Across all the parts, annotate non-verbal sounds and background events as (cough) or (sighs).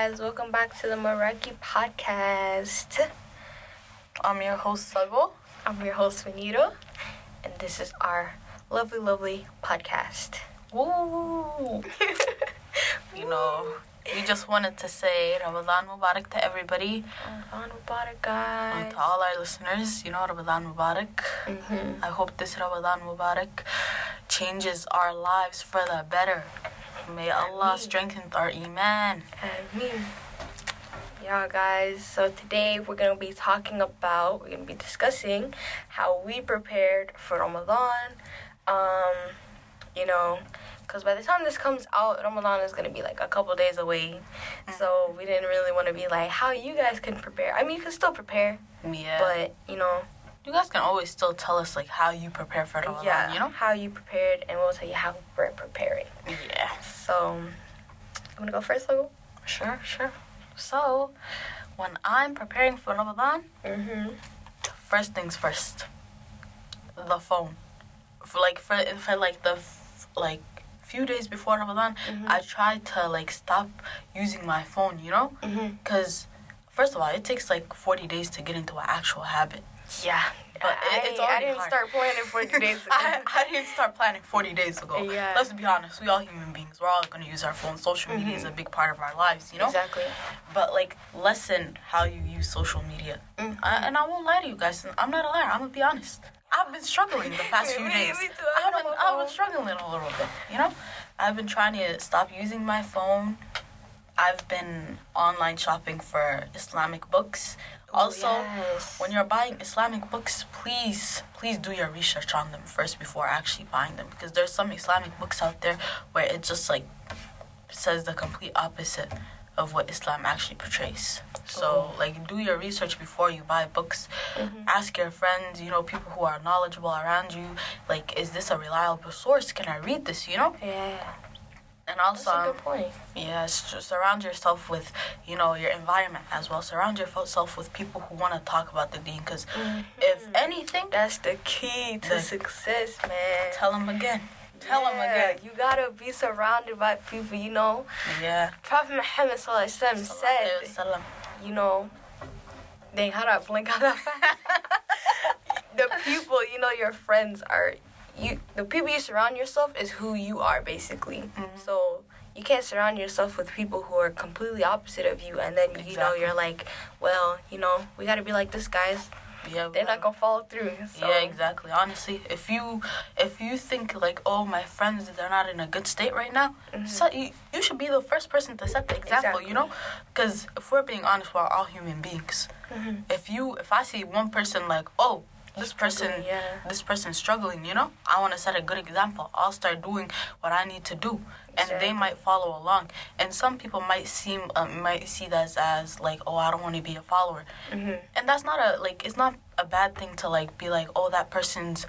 guys. Assalamu alaikum, guys. Welcome back to the Meraki podcast. I'm your host, Sago. I'm your host, Venito, and this is our lovely, lovely podcast. Woo! (laughs) you know, we just wanted to say Ramadan Mubarak to everybody Ramadan Mubarak, and guys. to all our listeners. You know, Ramadan Mubarak. Mm-hmm. I hope this Ramadan Mubarak changes our lives for the better. May Allah Ameen. strengthen our iman. I mean, yeah, guys. So today we're gonna be talking about, we're gonna be discussing how we prepared for Ramadan. Um, you know, because by the time this comes out, Ramadan is gonna be like a couple days away. So we didn't really want to be like how you guys can prepare. I mean, you can still prepare, Yeah. but you know, you guys can always still tell us like how you prepare for Ramadan. yeah, You know. how you prepared, and we'll tell you how we're preparing. Yeah. So, I'm gonna go first, Logo? Sure, sure. So, when I'm preparing for Ramadan, Mm-hmm. first things first, the phone. For like for for like the f- like few days before Ramadan, Mhm. I tried to like stop using my phone. You know, Mm-hmm. because first of all, it takes like forty days to get into an actual habit. Yeah, But I, it- it's I didn't hard. start planning for (laughs) days ago. I, I didn't start planning 40 days ago. Yeah. Let's be honest, we all human beings. We're all going to use our phones. Social media is a big part of our lives, you know? Exactly. But like, lessen how you use social media. Mhm. I, and I won't lie to you guys. I'm not a liar. I'm gonna be honest. I've been struggling the past (laughs) few days. me too. I've been. I've been struggling a little bit. You know, I've been trying to stop using my phone. I've been online shopping for Islamic books. Also, yes. when you're buying Islamic books, please, please do your research on them first before actually buying them. Because there's some Islamic books out there where it just like says the complete opposite of what Islam actually portrays. So, like, do your research before you buy books. Mhm. Ask your friends, you know, people who are knowledgeable around you, like, is this a reliable source? Can I read this, you know? Yeah, And that's also, a um, good point. Yes, surround yourself with, you know, your environment as well. Surround yourself with people who want to talk about the deen Because if anything, That's the key to The- success, man. tell them again. Tell them again. You gotta be surrounded by people, you know. Yeah. Prophet Muhammad Sallallahu Alaihi Wasallam said, Salam. you know, dang, how do I blink out that fast? the people, you know, your friends are you. The people you surround yourself is who you are, basically. Mm-hmm. So you can't surround yourself with people who are completely opposite of you, and then you know you're like, well, you know, we gotta be like this, guys. Yeah. They're not gonna follow through. So. Yeah, exactly. Honestly, if you if you think like, oh, my friends they're not in a good state right now, so you, you should be the first person to set the example. You know, because if we're being honest, we're all human beings. Mhm. If you if I see one person like, oh, this person yeah. this person struggling, you know, I want to set a good example. I'll start doing what I need to do, and they might follow along. And some people might seem uh, might see that as like, oh, I don't want to be a follower, Mhm. and that's not a like it's not a bad thing to like be like, oh, that person's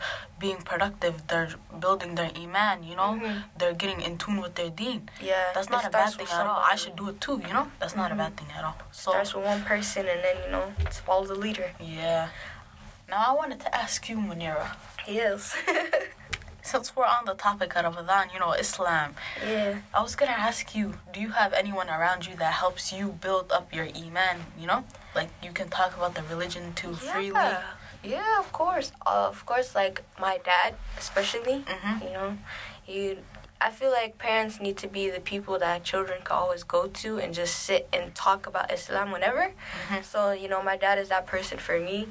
being productive. They're building their iman, you know, Mhm. they're getting in tune with their deen. Yeah, That's not a bad thing at all. I should do it too, you know. That's not a bad thing at all. So Starts with one person, and then you know, just follow the leader. yeah. Now I wanted to ask you, Munira. Yes. (laughs) Since we're on the topic of Ramadan, you know, Islam, yeah. I was gonna ask you, do you have anyone around you that helps you build up your iman? You know, like you can talk about the religion too freely. Yeah. Yeah, of course. Uh, of course, like my dad, especially. Mhm. You know, you. I feel like parents need to be the people that children can always go to and just sit and talk about Islam whenever. Mhm. So you know, my dad is that person for me,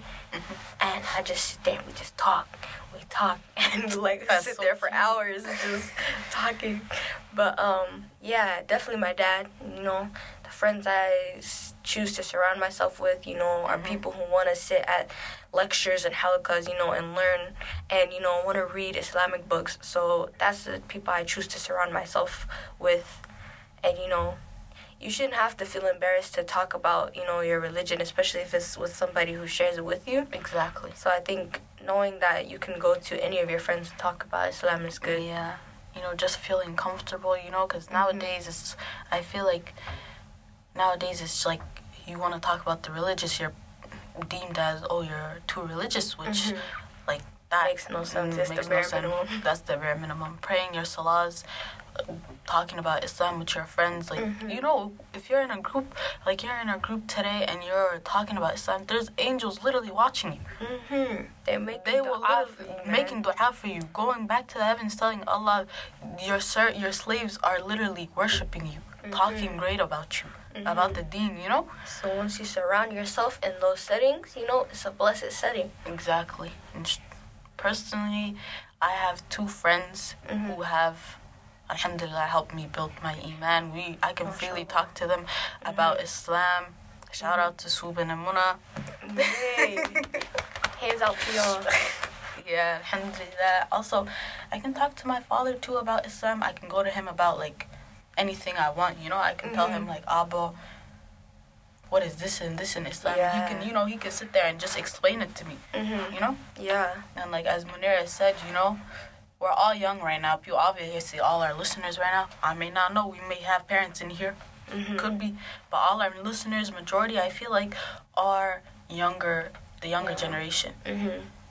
and I just sit there. and We just talk. We talk (laughs) and like That's sit so there for cute. hours just talking. But um, yeah, definitely my dad. You know, the friends I choose to surround myself with, you know, are Mhm. people who want to sit at lectures and halakas, you know, and learn and you know want to read Islamic books. So that's the people I choose to surround myself with, and you know. You shouldn't have to feel embarrassed to talk about, you know, your religion, especially if it's with somebody who shares it with you. Exactly. So I think knowing that you can go to any of your friends and talk about Islam is good. Yeah. You know, just feeling comfortable, you know, because nowadays it's, I feel like nowadays it's like you want to talk about the religious, you're deemed as, oh, you're too religious, which, Mhm. like, that Makes no sense. mm, It's the bare minimum. (laughs) That's the bare minimum. Praying your salahs, uh, talking about Islam with your friends. Like Mhm. you know, if you're in a group, like you're in a group today and you're talking about Islam, there's angels literally watching you. Mm-hmm. They make They will for you, making dua for you, going back to the heavens, telling Allah, your sir, your slaves are literally worshiping you, Mm-hmm. talking great about you, about the Deen. You know. So once you surround yourself in those settings, you know it's a blessed setting. Exactly. And personally, I have two friends Mhm. who have, alhamdulillah, helped me build my iman. We, I can freely talk to them about Islam. Shout out to Subin and Muna. Yay. (laughs) Hands out to y'all. Yeah, alhamdulillah. Also, I can talk to my father too about Islam. I can go to him about like anything I want, you know? I can tell him Mhm. like, Abba, what is this and this and Islam? Yeah. He can, you know, he can sit there and just explain it to me, Mm-hmm. you know? Yeah. And like as Munira said, you know, we're all young right now. You obviously all our listeners right now. I may not know. We may have parents in here. Mm-hmm. Could be, but all our listeners, majority, I feel like, are younger, the younger Yeah. generation.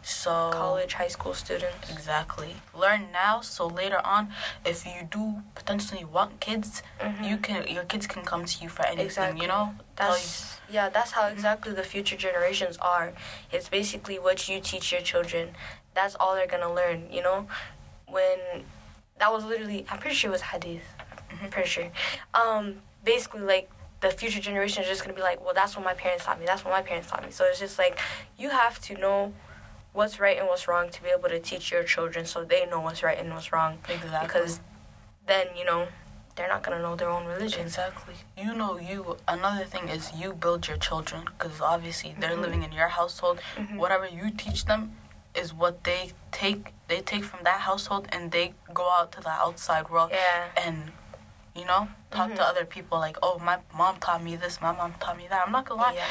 Mm-hmm. So College, high school students. Exactly. Learn now, so later on, if you do potentially want kids, Mhm. you can your kids can come to you for anything. Exactly. You know. Tell you- That's yeah. That's how exactly the future generations are. It's basically what you teach your children. That's all they're gonna learn. You know, when that was literally. I'm pretty sure it was hadith. I'm pretty sure. Um, basically, like the future generation is just gonna be like, well, that's what my parents taught me. That's what my parents taught me. So it's just like you have to know what's right and what's wrong to be able to teach your children so they know what's right and what's wrong. Exactly. Because then you know they're not gonna know their own religion. Exactly. You know, you. Another thing is you build your children because obviously they're Mhm. living in your household. Mhm. Whatever you teach them is what they take. They take from that household and they go out to the outside world Yeah. and. You know, talk to Mhm. other people like, oh, my mom taught me this, my mom taught me that. I'm not gonna lie. Yeah.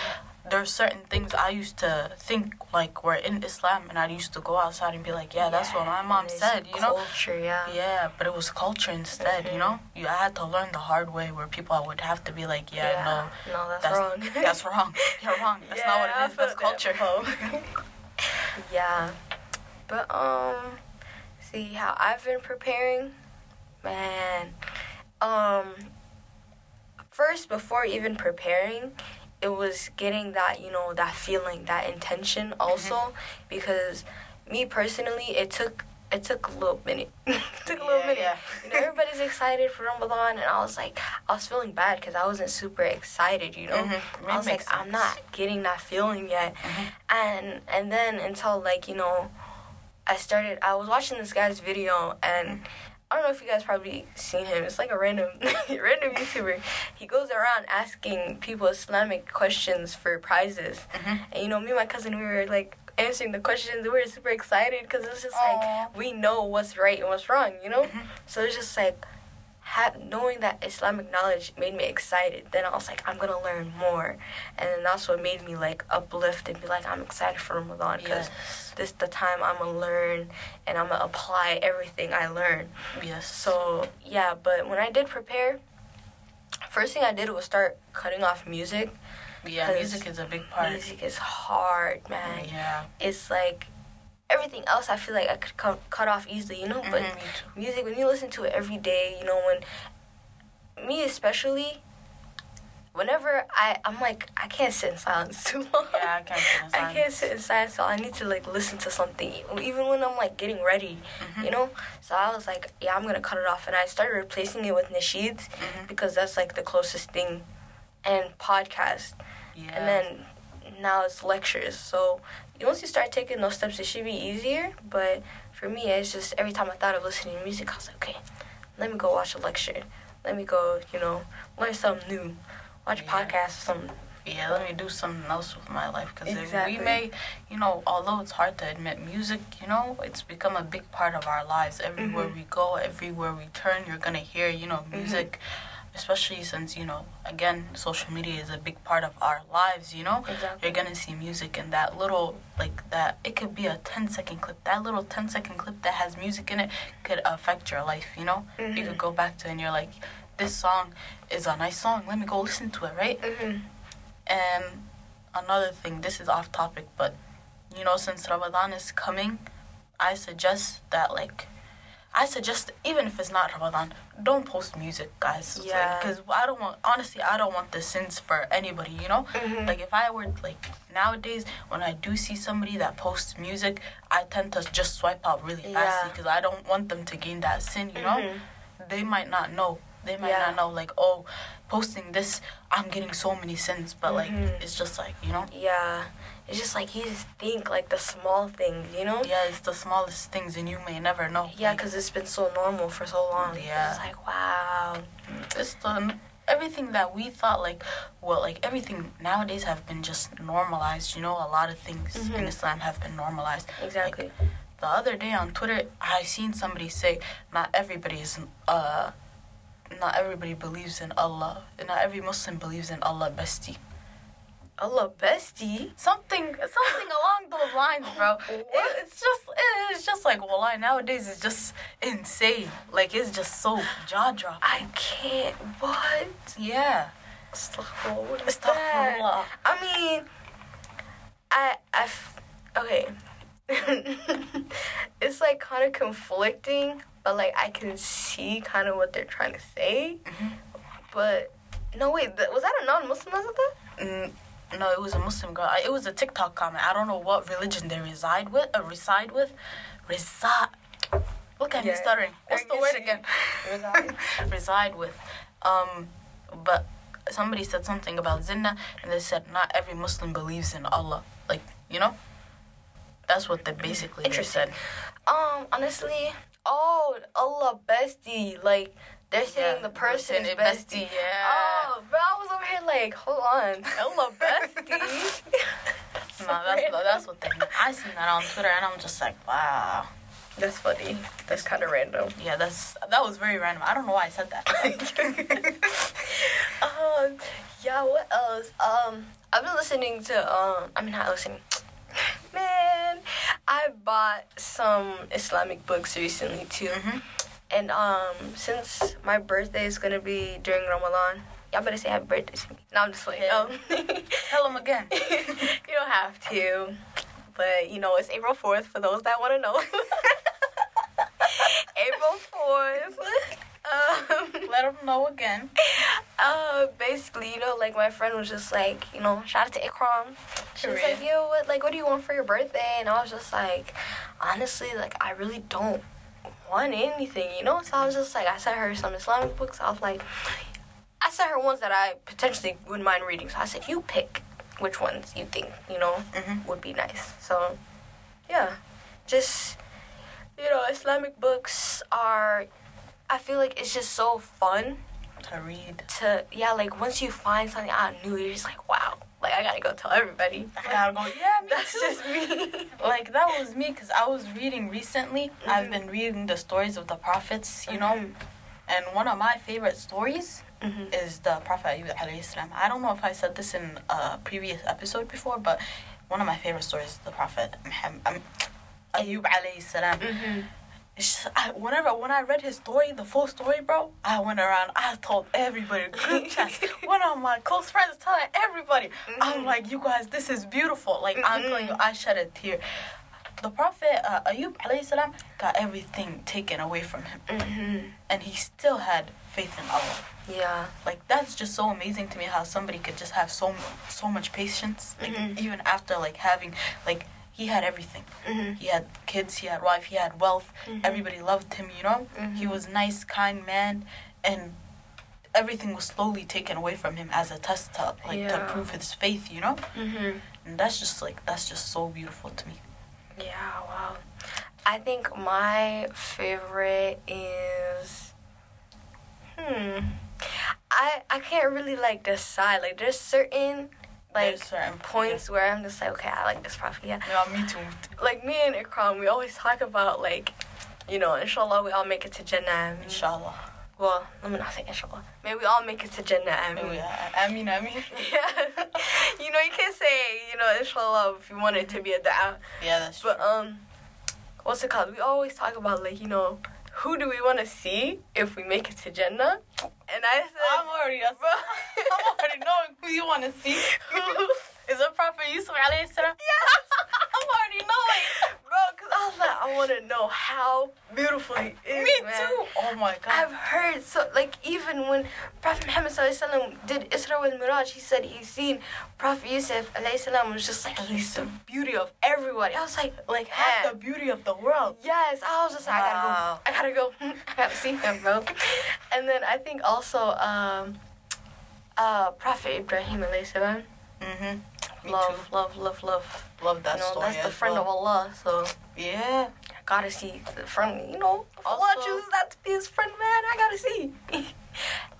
There's certain things I used to think like were in Islam, and I used to go outside and be like, yeah, that's what my mom said, you know. Culture, yeah. Yeah, but it was culture instead, you Mhm. know. You I had to learn the hard way, where people would have to be like, yeah, no, no, that's, that's wrong. (laughs) that's wrong. You're wrong. That's not what Yeah, it is. That's I culture. (laughs) yeah, but um, see how I've been preparing, man. Um, first before even preparing, it was getting that you know that feeling, that intention also, Mm-hmm. because me personally, it took it took a little minute. (laughs) it took a little Yeah, minute. yeah. You know, everybody's excited for Ramadan, and I was like, I was feeling bad because I wasn't super excited. You know, Mhm. I was like, makes I'm not getting that feeling yet, Mhm. and and then until like you know, I started. I was watching this guy's video, and I don't know if you guys probably seen him. It's like a random (laughs) random YouTuber. He goes around asking people Islamic questions for prizes, Mhm. and you know, me and my cousin, we were like answering the questions. We were super excited because it's just Aw. like we know what's right and what's wrong. You know, Mhm. so it's just like. Ha- knowing that Islamic knowledge made me excited. Then I was like, I'm gonna learn more, and then that's what made me like uplift and be like, I'm excited for Ramadan because Yes. this the time I'm gonna learn and I'm gonna apply everything I learn. Yes. So yeah, but when I did prepare, first thing I did was start cutting off music. Yeah, music is a big part. Music is hard, man. Yeah. It's like everything else. I feel like I could cut, cut off easily, you know. But Mhm, me music, when you listen to it every day, you know, when me especially, whenever I I'm like I can't sit in silence (laughs) too long. Yeah, I can't sit in silence. I can't sit in silence, so I need to like listen to something, even when I'm like getting ready, Mhm. you know. So I was like, yeah, I'm gonna cut it off, and I started replacing it with nasheeds Mhm. because that's like the closest thing, and podcast, Yeah. and then now it's lectures. So once you start taking those steps, it should be easier. But for me, it's just every time I thought of listening to music, I was like, okay, let me go watch a lecture. Let me go, you know, learn something new. Watch Yeah. podcasts or something. yeah, let me do something else with my life because Exactly. we may, you know, although it's hard to admit, music, you know, it's become a big part of our lives. Everywhere Mhm. we go, everywhere we turn, you're gonna hear, you know, Mm-hmm. Especially since you know, again, social media is a big part of our lives. You know, Exactly. you're gonna see music and that little like that. It could be a 10 second clip. That little 10 second clip that has music in it could affect your life. You know, you Mhm. could go back to it and you're like, this song is a nice song. Let me go listen to it, right? hmm And another thing, this is off topic, but you know, since Ramadan is coming, I suggest that like I suggest even if it's not Ramadan, don't post music, guys. Yeah. Because I don't want honestly, I don't want the sins for anybody. You know, Mhm. like if I were like nowadays when I do see somebody that posts music, I tend to just swipe out really fast because I don't want them to gain that sin. You know, Mhm. they might not know. They might Yeah. not know like oh, posting this, I'm getting so many sins, but like Mhm. it's just like you know. Yeah. It's just like you just think like the small things, you know? Yeah, it's the smallest things, and you may never know. Yeah, Like, because it's been so normal for so long. Yeah. It's like, wow. it's the everything that we thought like well like everything nowadays have been just normalized you know a lot of things in Mhm. islam have been normalized Exactly. the other day on twitter i seen somebody say not everybody is uh not everybody believes in allah not every muslim believes in allah bestie Allah bestie. something something along those lines bro (laughs) It- it's just it's just like well nowadays it's just insane like it's just so jaw dropping I can't. What? yeah Astaghfirullah, What is? Astaghfirullah. I mean, I, I, f- okay. (laughs) it's like kind of conflicting, but like I can see kind of what they're trying to say. Mhm. But no, wait, th- was that a non-Muslim that said that? Mm, no, it was a Muslim girl. It was a TikTok comment. I don't know what religion they reside with. Uh, reside with, reside. Look at me Yeah. stuttering. What's the word again? reside. (laughs) reside with. Um, but somebody said something about zina, and they said not every Muslim believes in Allah. Like you know, that's what they basically Interesting. said. Um, honestly, oh, Allah bestie, like they're saying Yeah, the person is they're bestie. Yeah. Oh, bro, I was over here like, hold on, Allah (laughs) bestie. no, that's that's what they. Meant. I seen that on Twitter, and I'm just like, wow. That's funny. That's kind of random. Yeah, that's that was very random. I don't know why I said that. (laughs) (laughs) um, yeah. What else? Um, I've been listening to. Um, I mean, not listening. (sighs) Man, I bought some Islamic books recently too, Mhm. And um, since my birthday is gonna be during Ramadan, y'all better say happy birthday to me. No, I'm just like, Yeah. um, (laughs) Tell them again. (laughs) you don't have to, but you know it's April fourth for those that want to know. (laughs) April fourth. Um, Let them know again. uh, basically, you know, like my friend was just like, you know, shout out to Ikram. She was like, yo, what, like, what do you want for your birthday? And I was just like, honestly, like, I really don't want anything, you know? So I was just like, I sent her some Islamic books. I was like, I sent her ones that I potentially wouldn't mind reading. So I said, you pick which ones you think, you know, Mhm. would be nice. So, yeah, just, you know, Islamic books are, I feel like it's just so fun To read. to yeah, like once you find something out new, you're just like, wow, like I gotta go tell everybody. I gotta go. Yeah, me That's too. just me. (laughs) like that was me because I was reading recently. I've Mhm. been reading the stories of the prophets, you know, Mhm. and one of my favorite stories Mhm. is the Prophet Ayub. I don't know if I said this in a previous episode before, but one of my favorite stories is the Prophet Muhammad, um, Ayub alayhi salam. Just, I, whenever when I read his story, the full story, bro, I went around. I told everybody, group chats. (laughs) One of my close friends telling everybody. I'm Mhm. like, you guys, this is beautiful. Like I'm telling you, Mhm. I shed a tear. The Prophet uh, Ayub alayhi salam got everything taken away from him, Mhm. and he still had faith in Allah. Yeah. Like that's just so amazing to me how somebody could just have so so much patience, like Mhm. even after like having like he had everything. Mhm. He had kids, he had wife, he had wealth. Mhm. Everybody loved him, you know? He Mhm. was nice, kind man and everything was slowly taken away from him as a test to like to prove his faith, you know? Mhm. And that's just like that's just so beautiful to me. Yeah. Wow. I think my favorite is. Hmm. I I can't really like decide. Like there's certain like certain points where I'm just like, okay, I like this prophet. Yeah. Yeah, me too. like me and Ikram, we always talk about like, you know, inshallah we all make it to Jannah. Inshallah. Well, let me not say inshallah. May we all make it to Jannah. I mean, Oh, yeah. I mean, I mean. yeah. you know, you can't say, you know, inshallah if you want it to be a da'ah. Yeah, that's true. But um, what's it called? We always talk about like, you know, who do we want to see if we make it to Jannah? And I said, I'm already, bro, (laughs) I'm already knowing who you want to see. Who? (laughs) (laughs) Is it Prophet Yusuf alayhi salam? Yes. I'm already knowing. Bro, cause I was like I want to know how beautiful he is. Me man. too. Oh my god. I've heard so like even when Prophet Muhammad wasallam did Isra wal Miraj, he said he's seen Prophet Yusuf alayhi salam was just like he's the beauty of everybody. I was like, like half man. the beauty of the world. Yes, I was just like, Wow. I gotta go. I gotta go. I gotta see him, bro. (laughs) and then I think also um, uh, Prophet Ibrahim alayhi salam. Love, love, love, love. Love that you know, story. that's the friend well. of Allah. So Yeah. I gotta see the friend. You know, if Allah Also- chooses that to be his friend, man, I gotta see. (laughs)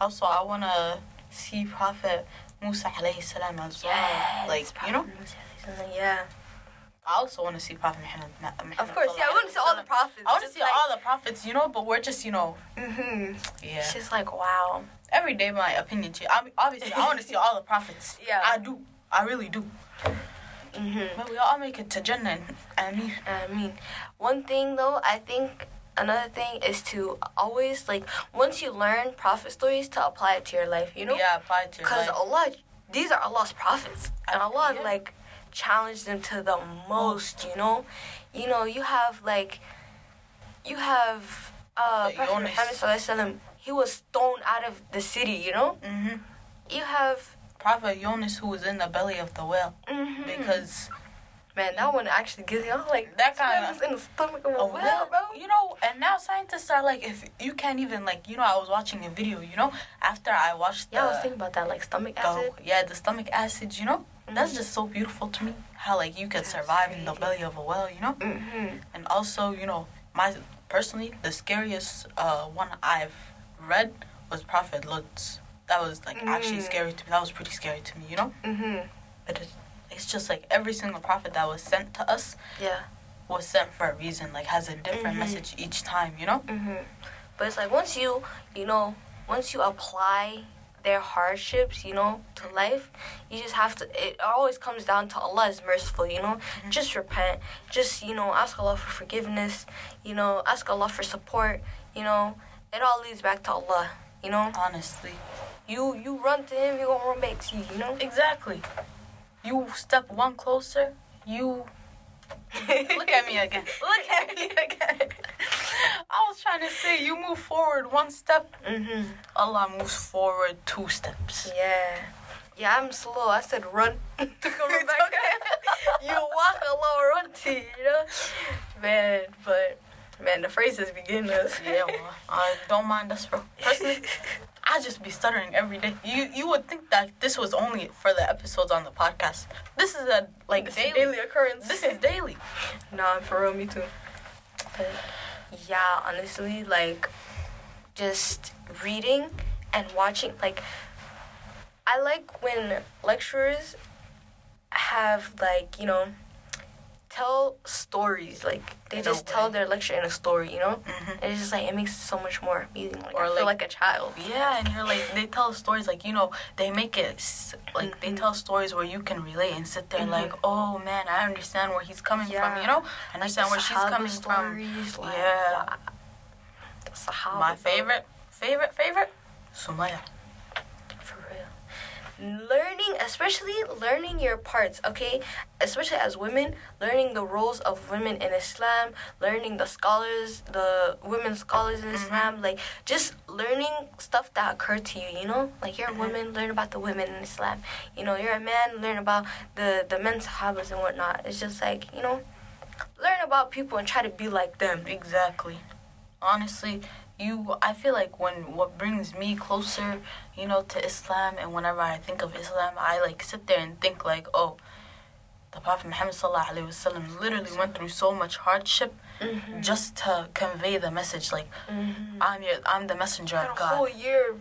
Also, I wanna see Prophet Musa alayhi salam as well. Like you know. Yeah. I also want to see Prophet Muhammad. Muhammad Of course, yeah. I want to see all the prophets. I want to see like, all the prophets, you know, but we're just, you know, Mm-hmm. yeah. It's just like wow. Every day, my opinion change. I mean, obviously, I want to see all the prophets. (laughs) Yeah. I do. I really do. Mm-hmm. But we all make it to Jannah and, and me. I mean, one thing though, I think another thing is to always like once you learn prophet stories to apply it to your life. You know, Yeah, apply it to because life. Allah, these are Allah's prophets, and I- Allah yeah. like challenged them to the most. You know, you know, you have like, you have uh, Prophet Muhammad sallallahu alaihi wasallam. He was thrown out of the city. You know, hmm you have. Prophet Jonas who was in the belly of the whale, mhm. because man, that one actually gives you. I'm like That kind guy- in the stomach of a a whale, whale, bro. you know, and now scientists are like, if you can't even like, you know, I was watching a video, you know, after I watched the, Yeah, I was thinking about that, like stomach acid. the yeah, the stomach acids, you know, that's Mhm. just so beautiful to me. How like you could That's survive in the belly of a whale, you know, Mm-hmm. and also, you know, my personally the scariest uh one I've read was Prophet Lutz. That was like actually Mm. scary to me. That was pretty scary to me, you know. Mm-hmm. But it, it's just like every single prophet that was sent to us Yeah. was sent for a reason. Like has a different Mhm. message each time, you know. Mm-hmm. But it's like once you, you know, once you apply their hardships, you know, to life, you just have to. It always comes down to Allah is merciful, you know. Just repent. Just you know, ask Allah for forgiveness. You know, ask Allah for support. You know, it all leads back to Allah. You know, Honestly. You you run to Him, He gonna run back to you. You know. Exactly. You step one closer, you (laughs) look at me again. Look at me again. (laughs) I was trying to say you move forward one step, Mhm. Allah moves forward two steps. Yeah. Yeah, I'm slow. I said run. (laughs) to go back. you walk along, run to you, you know? Man, but man, the phrases begin us. Yeah, well, I don't mind us, bro. Personally, I just be stuttering every day. You you would think that this was only for the episodes on the podcast. This is a like This is daily. daily occurrence. This is daily. (laughs) Nah, for real, me too. But yeah, honestly, like just reading and watching, like I like when lecturers have like you know tell stories. Like they just tell their lecture in a story, you know. hmm And it's just like it makes it so much more amazing. Like Or, I feel like- like a child. Yeah, and you're like they tell stories like you know they make it like they Mhm. tell stories where you can relate and sit there Mhm. like oh man I understand where he's coming from you know I understand where she's coming from. stories, like, Yeah. wow. My favorite favorite favorite Sumaya. Learning, especially learning your parts, okay? Especially as women, learning the roles of women in Islam, learning the scholars, the women scholars in Mhm. Islam, like just learning stuff that occur to you, you know? Like you're a Mhm. woman, learn about the women in Islam. You know, you're a man, learn about the, the men sahabas and whatnot. It's just like, you know, learn about people and try to be like them. Exactly. Honestly, you I feel like when what brings me closer, you know, to Islam and whenever I think of Islam, I like sit there and think like, oh, the Prophet Muhammad sallallahu alaihi wasallam literally went through so much hardship Mm-hmm. just to convey the message like mm-hmm. I'm your I'm the messenger That of God. whole year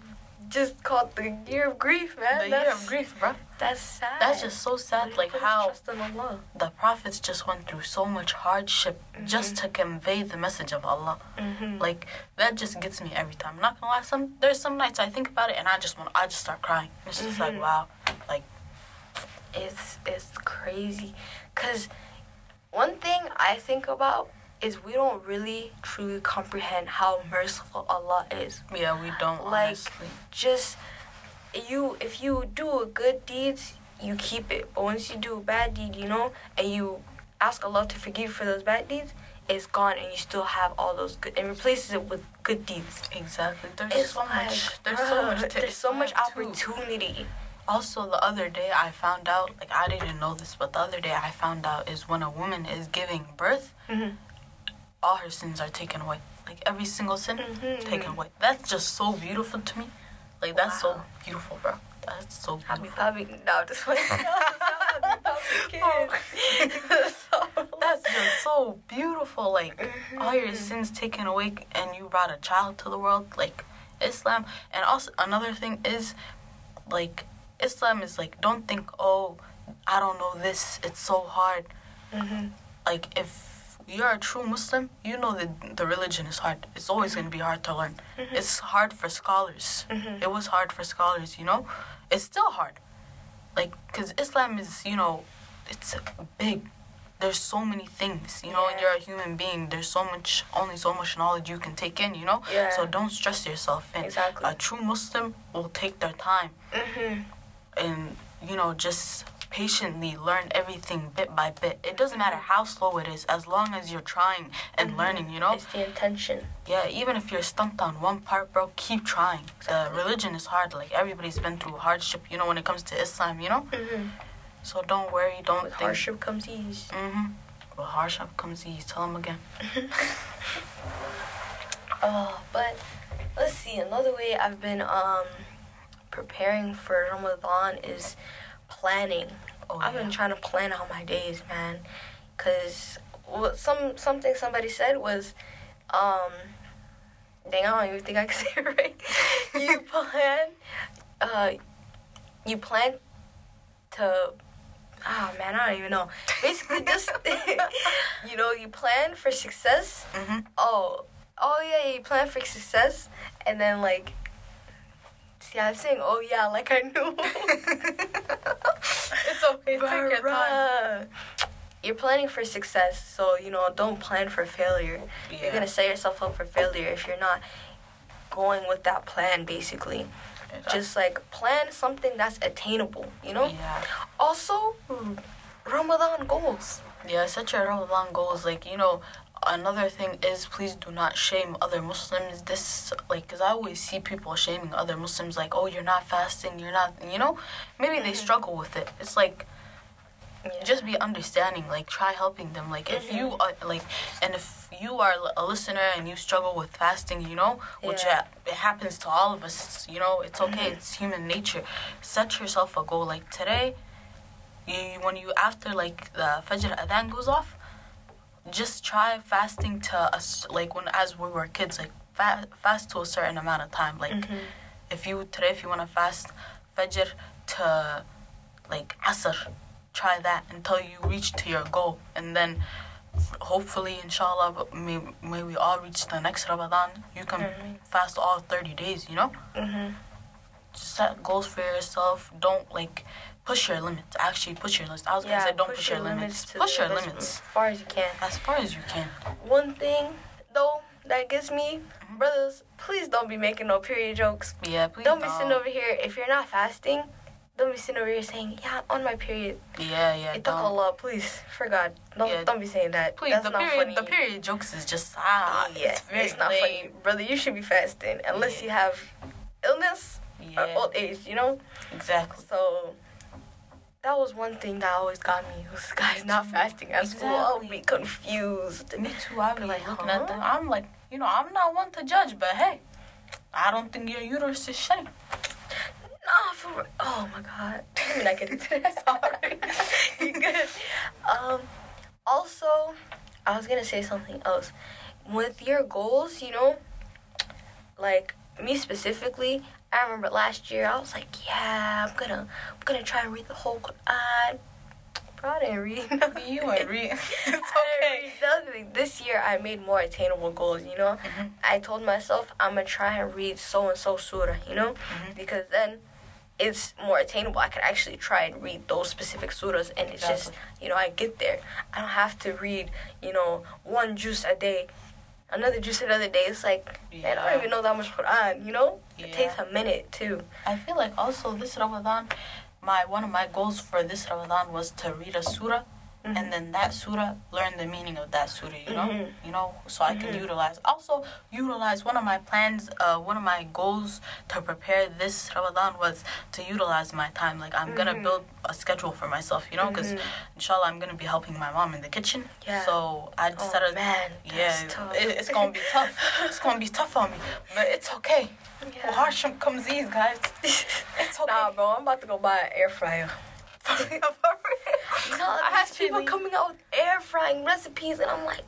just called the year of grief, man. the that's, year of grief, bro. That's sad. That's just so sad like how trust in Allah. the prophets just went through so much hardship just Mhm. to convey the message of Allah. Mm-hmm. Like that just gets me every time. I'm not gonna lie, some there's some nights I think about it and I just want I just start crying. It's just like Mhm. wow, like it's it's crazy, cause one thing I think about is we don't really truly comprehend how merciful Allah is. yeah, we don't Like- honestly. Just you, if you do a good deeds, you keep it. But once you do a bad deed, you know, and you ask Allah to forgive you for those bad deeds, it's gone and you still have all those good and replaces it with good deeds. Exactly. There's It's so like, much. There's so much. to there's so much Islam, too. opportunity. Also, the other day I found out, like I didn't know this, but the other day I found out is when a woman is giving birth, Mhm. All her sins are taken away. Like every single sin Mhm. taken away. That's just so beautiful to me. Like that's so beautiful, bro. That's so Happy beautiful. puppy. No, just like (laughs) (laughs) (laughs) That's just so beautiful. Like all your Mhm. sins taken away, and you brought a child to the world. Like Islam, and also another thing is, like Islam is like don't think oh I don't know this. It's so hard. Mhm. Like if you're a true Muslim, you know that the religion is hard. It's always gonna be hard to learn. Mhm. It's hard for scholars. Mhm. It was hard for scholars. You know, it's still hard. Like because Islam is you know, it's big. There's so many things, you know, and Yeah. you're a human being. There's so much, only so much knowledge you can take in, you know? Yeah. So don't stress yourself. And Exactly. a true Muslim will take their time Mm-hmm. and you know just patiently learn everything bit by bit it doesn't matter how slow it is as long as you're trying and Mhm. learning you know It's the intention. yeah even if you're stumped on one part bro keep trying the religion is hard like everybody's been through hardship you know when it comes to islam you know Mhm. so don't worry don't With think hardship comes ease. mm-hmm well hardship comes easy tell them again (laughs) Oh, but let's see. Another way I've been um preparing for Ramadan is planning. Oh I've yeah. been trying to plan out my days, man. Cause what some something somebody said was, um, dang, I don't even think I can (laughs) say it right. you (laughs) plan, uh, you plan to. Oh man, I don't even know. Basically, just (laughs) you know, you plan for success. mm-hmm. Oh, oh yeah, you plan for success, and then like, see, I'm saying, oh yeah, like I knew. (laughs) it's okay take your time You're planning for success, so you know, don't plan for failure. yeah. You're gonna set yourself up for failure if you're not going with that plan. Basically, just like plan something that's attainable. You know. yeah Also, Ramadan goals. Yeah, set your Ramadan goals. Like, you know, another thing is please do not shame other Muslims. This, like, because I always see people shaming other Muslims, like, oh, you're not fasting, you're not, you know? Maybe they Mhm. struggle with it. It's like, Yeah. just be understanding. Like, try helping them. Like, if you, Mhm. are, like, and if you are a listener and you struggle with fasting, you know, which Yeah. it happens to all of us, you know, it's okay. Mhm. It's human nature. Set yourself a goal. Like, today, you, when you after like the fajr adhan goes off just try fasting to us like when as we were kids like fa- fast to a certain amount of time like Mhm. if you today if you want to fast fajr to like asr try that until you reach to your goal and then hopefully inshallah may, may we all reach the next ramadan you can Mhm. fast all 30 days you know Mhm. just set goals for yourself. Don't like push your limits. Actually, push your limits. I was gonna say don't push, your limits. to Push your limits limits as far as you can. as far as you can. One thing though that gets me, Mm-hmm. brothers, please don't be making no period jokes. Yeah, please don't don't. be sitting over here if you're not fasting. Don't be sitting over here saying, "Yeah, I'm on my period." Yeah, yeah. It Don't. Allah, please, for God, don't Yeah. don't be saying that. Please, That's the not period, funny. the period jokes is just ah, yeah, it's very not lame. funny, brother. You should be fasting unless Yeah. you have illness Yeah, or old age. You know. exactly. So that was one thing that always got me. Was (laughs) guys not fasting at school? I would Exactly. be confused. Me too. I be like like, looking at them. I'm like, you know, I'm not one to judge, but hey, I don't think your uterus is shaped. Nah, for. Oh my god. (laughs) Let me not get into that. Sorry. (laughs) you good? Um. Also, I was gonna say something else. With your goals, you know, like me specifically, I remember last year I was like, yeah, I'm gonna, I'm gonna try and read the whole Quran. Bro, I didn't read. (laughs) nothing. You ain't read. (laughs) It's okay. nothing. This year I made more attainable goals. You know, Mhm. I told myself I'm gonna try and read so and so surah. You know, Mhm. because then it's more attainable. I could actually try and read those specific surahs, and it's just you know I get there. I don't have to read you know one juz a day, another juz another day. It's like man, I don't even know that much Quran. You know, it Yeah. takes a minute too. I feel like also this Ramadan, my one of my goals for this Ramadan was to read a surah Mhm. and then that surah learn the meaning of that surah. You know, Mhm. you know, so I can Mhm. utilize. Also, utilize one of my plans. Uh, one of my goals to prepare this Ramadan was to utilize my time. Like I'm gonna Mhm. build a schedule for myself. You know, because Mhm. inshallah I'm gonna be helping my mom in the kitchen. Yeah. So I decided Oh decided. man, Yeah, it, it's gonna be tough. It's gonna be tough on me, but it's okay. (laughs) Yeah. Hardship comes ease, guys. (laughs) It's okay. Nah, bro, I'm about to go buy an air fryer. (laughs) No, I there's people coming out with air frying recipes, and I'm like,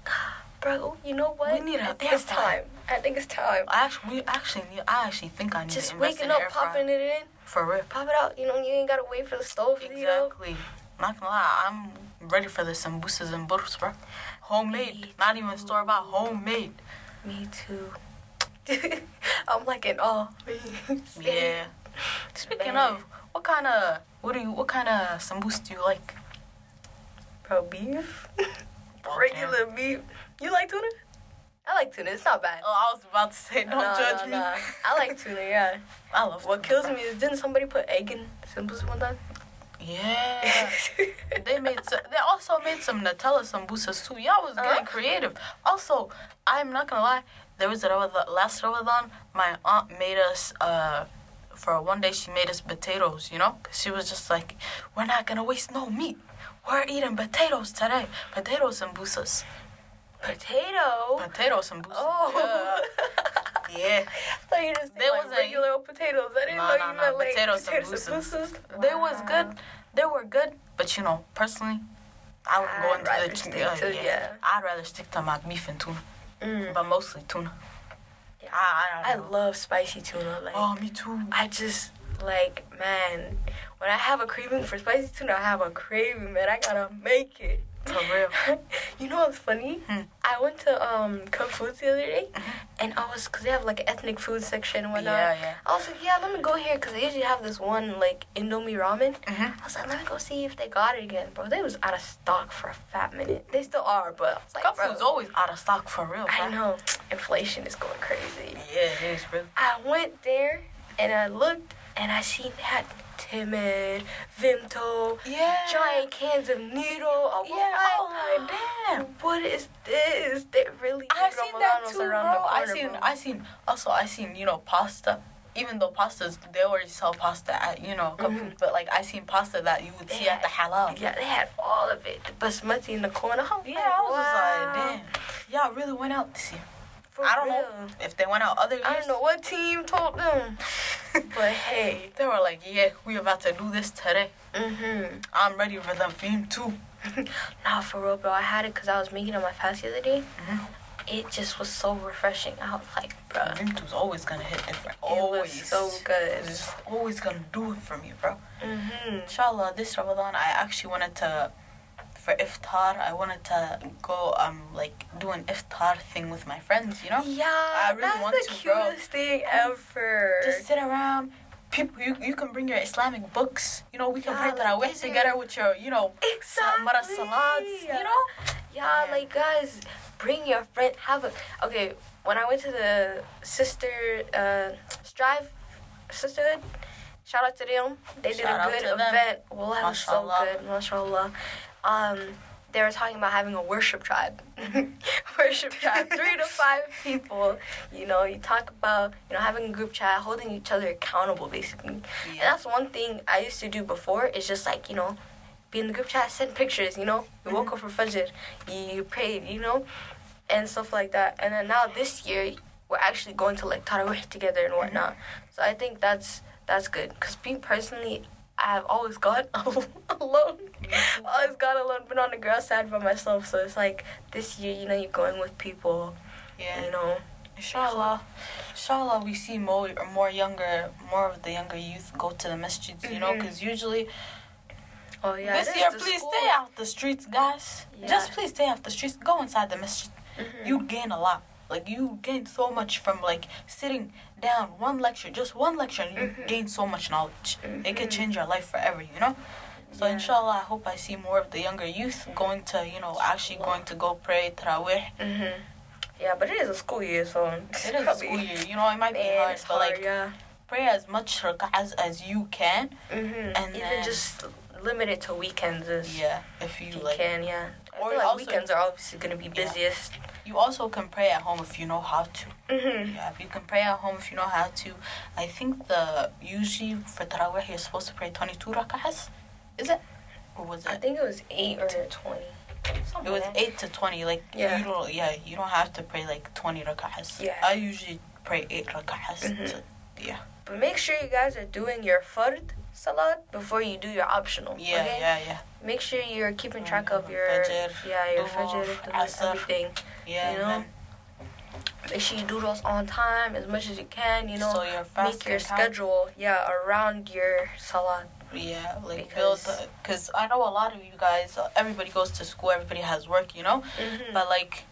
bro, you know what? We need I think air it's time. I think it's time. I actually, we actually need. I actually think I need Just to invest waking in up, popping it in, for real. pop it out. You know, you ain't gotta wait for the stove. You know. Exactly. Not gonna lie, I'm ready for the sambusas and burrs, bro. Homemade, Me not even store bought. Homemade. Me too. (laughs) I'm like in awe. (laughs) Yeah. Speaking Man. of, what kind of what do you what kind of sambus do you like? Bro, beef. (laughs) Regular beef. You like tuna? I like tuna. It's not bad. Oh, I was about to say, don't No, judge no, me. no. I like tuna. Yeah. (laughs) I love What tuna, kills bro. me is didn't somebody put egg in symbols one time? Yeah. (laughs) they made so, they also made some Nutella sambusas too. Y'all was getting Uh-huh. creative. Also, I'm not gonna lie. There was a Ramadan, last Ramadan. My aunt made us uh for one day. She made us potatoes. You know? she was just like, we're not gonna waste no meat. We're eating potatoes today. Potatoes and sambusas. Potato. Potato sambusas. Oh. Yeah. (laughs) yeah. I thought you just They said like wasn't- regular old potatoes. I didn't Nah, know nah, you nah, meant like potato potato sambusas. sambusas. They was good. They were good, but you know, personally, I would go I'd into rather the stick uh, to- yeah. yeah. I'd rather stick to my beef and tuna, Mm. but mostly tuna. Yeah. I, I, I don't know. love spicy tuna. Like Oh, me too. I just like man, when I have a craving for spicy tuna, I have a craving, man. I gotta make it. For real. (laughs) you know what's funny? Hmm. I went to um Kung Fu the other day, Mhm. and I was cause they have like an ethnic food section and whatnot. Yeah, yeah. I was like, yeah, let me go here because they usually have this one like Indomie ramen. Mm-hmm. I was like, let me go see if they got it again, bro. They was out of stock for a fat minute. They still are, but I like, bro, food's always out of stock for real. I know (tsk) inflation is going crazy. Yeah, it is, bro. I went there and I looked and I seen that Timid, Vimto, Yeah. giant cans of Needle. I was Yeah. Oh, my damn. what is this? They really I did seen that too, bro. around the I corner, seen, bro. I seen. Also, I seen. You know, pasta. Even though pastas, they already sell pasta at you know, Mhm. Foods, but like I seen pasta that you would see at the halal. Yeah, they had all of it. The basmati in the corner. I was Yeah, I was wow. like, damn. Y'all really went out this year. For I don't real. know if they went out other years. I don't know what team told them, (laughs) but hey. they were like, yeah, we about to do this today. Mm-hmm. I'm ready for the theme too. (laughs) Nah, for real, bro. I had it because I was making it on my fast the other day. Mhm. It just was so refreshing. I was like, bro, Vimto's always gonna hit different. Always. so good. It's always gonna do it for me, bro. Mhm. Inshallah, this Ramadan, I actually wanted to, for iftar, I wanted to go, um, like, do an iftar thing with my friends, you know? Yeah, I really that's want the to, bro. cutest thing ever. Just sit around. People, you, you can bring your Islamic books. You know, we can Yeah, pray Tarawih like, together with your, you know, exactly. Mara Salats, you know? Yeah, Yeah. like guys, bring your friend. Have a okay. When I went to the sister uh, strive sisterhood, shout out to them. They did a good them. event. Well, that was so good, mashallah. Um, they were talking about having a worship tribe. (laughs) worship tribe, three to five (laughs) people. You know, you talk about you know having a group chat, holding each other accountable, basically. And that's one thing I used to do before. It's just like, you know, be in the group chat, send pictures, you know. You woke up for Fajr, you, you prayed, you know, and stuff like that. And then now this year, we're actually going to like Tarawih together and whatnot. So I think that's that's good. Because me personally, I've always gone (laughs) alone. always gone alone, been on the girl side by myself. So it's like this year, you know, you're going with people, Yeah. you know. Inshallah, inshallah, we see more or more younger, more of the younger youth go to the masjids. You know, Mhm. because usually Oh, yeah. this year, please school. stay out the streets, guys. Yeah. Just please stay out the streets. Go inside the masjid. Mhm. You gain a lot. Like you gain so much from like sitting down one lecture, just one lecture, and you Mhm. gain so much knowledge. It could Mhm. change your life forever. You know. So Yeah. inshallah, I hope I see more of the younger youth going to, you know, actually going to go pray Tarawih. hmm Yeah, but it is a school year, so (laughs) It is a school year, you know, it might be Man, hard, but like yeah. pray as much rak'ahs as you can. hmm and even then- just limit it to weekends is Yeah, if you you like. can, yeah. I Or like also- weekends are obviously gonna be Yeah. You also can pray at home if you know how to. Mm-hmm. Yeah, if you can pray at home if you know how to. I think the usually for Tarawih you're supposed to pray 22 rakahs. Is it? Or was it? I think it was eight or twenty. Something It was 8 to 20. Like, Yeah. you don't, yeah, you don't have to pray like 20 rakahs. Yeah. I usually pray 8 rakahs. Mhm. To, yeah. But make sure you guys are doing your fard salat before you do your optional. Yeah, okay? yeah, yeah. Make sure you're keeping track of your Fajr, yeah your Dhuhr, fajr, everything. Yeah, You know, Make sure you do those on time as much as you can. You know, so your make your time- schedule yeah around your salat. Yeah, like Because- build because I know a lot of you guys. Uh, everybody goes to school. Everybody has work, you know. Mm-hmm. But like,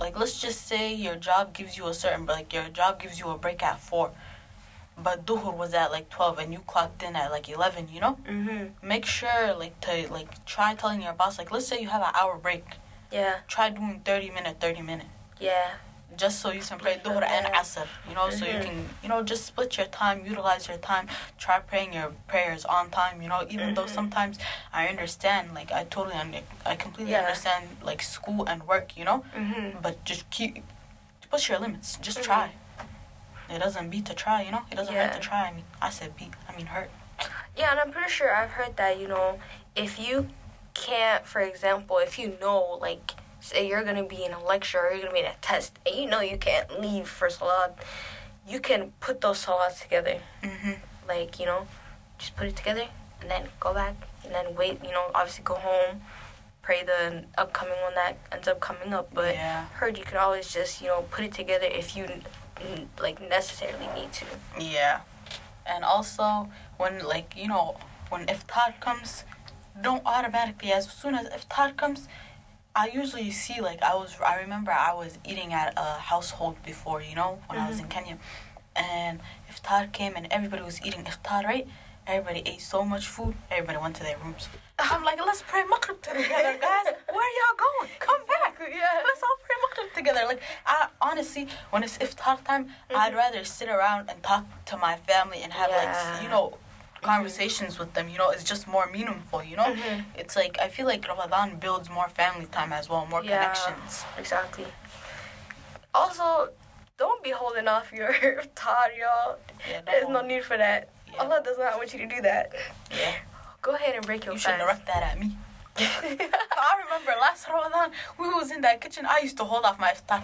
like let's just say your job gives you a certain, like your job gives you a break at four, but duhur was at like twelve, and you clocked in at like eleven. You know, mm-hmm. make sure like to like try telling your boss like let's say you have an hour break, Yeah, try doing thirty minute, thirty minute. yeah, Just so you can pray your and asr, you know, so you Mhm. can, you know, just split your time, utilize your time, try praying your prayers on time, you know, even though Mhm. sometimes I understand, like, I totally, I completely Yeah. understand, like, school and work, you know, mm-hmm. but just keep, push your limits, just Mhm. try. It doesn't beat to try, you know, it doesn't hurt to try, I mean, I said beat, I mean hurt. Yeah, and I'm pretty sure I've heard that, you know, if you can't, for example, if you know, like, say you're to be in a lecture or you're to be in a test and you know you can't leave for salat, you can put those salats together. Mm-hmm. Like, you know, just put it together and then go back and then wait, you know, obviously go home, pray the upcoming one that ends up coming up. But yeah, heard you can always just, you know, put it together if you, like, necessarily need to. yeah. And also, when, like, you know, when iftar comes, don't automatically, as soon as iftar comes, I usually see like I was I remember I was eating at a household before, you know, when I was in mm-hmm. Kenya. And iftar came and everybody was eating iftar, right? Everybody ate so much food, everybody went to their rooms. I'm like, let's pray Maghrib together, guys. Where y'all going? Come back. (laughs) Yeah. Let's all pray Maghrib together. Like, I honestly, when it's iftar time, I'd mm-hmm. rather sit around and talk to my family and have Yeah. like, you know, conversations with them. You know, it's just more meaningful. You know, Mhm. it's like I feel like Ramadan builds more family time as well, more Yeah. connections. Exactly. Also, don't be holding off your (laughs) tar, y'all. Yeah, There's no need for that. Yeah. Allah does not want you to do that. Yeah, Go ahead and break your you shouldn't direct that at me. (laughs) I remember last Ramadan, we was in that kitchen. I used to hold off my iftar.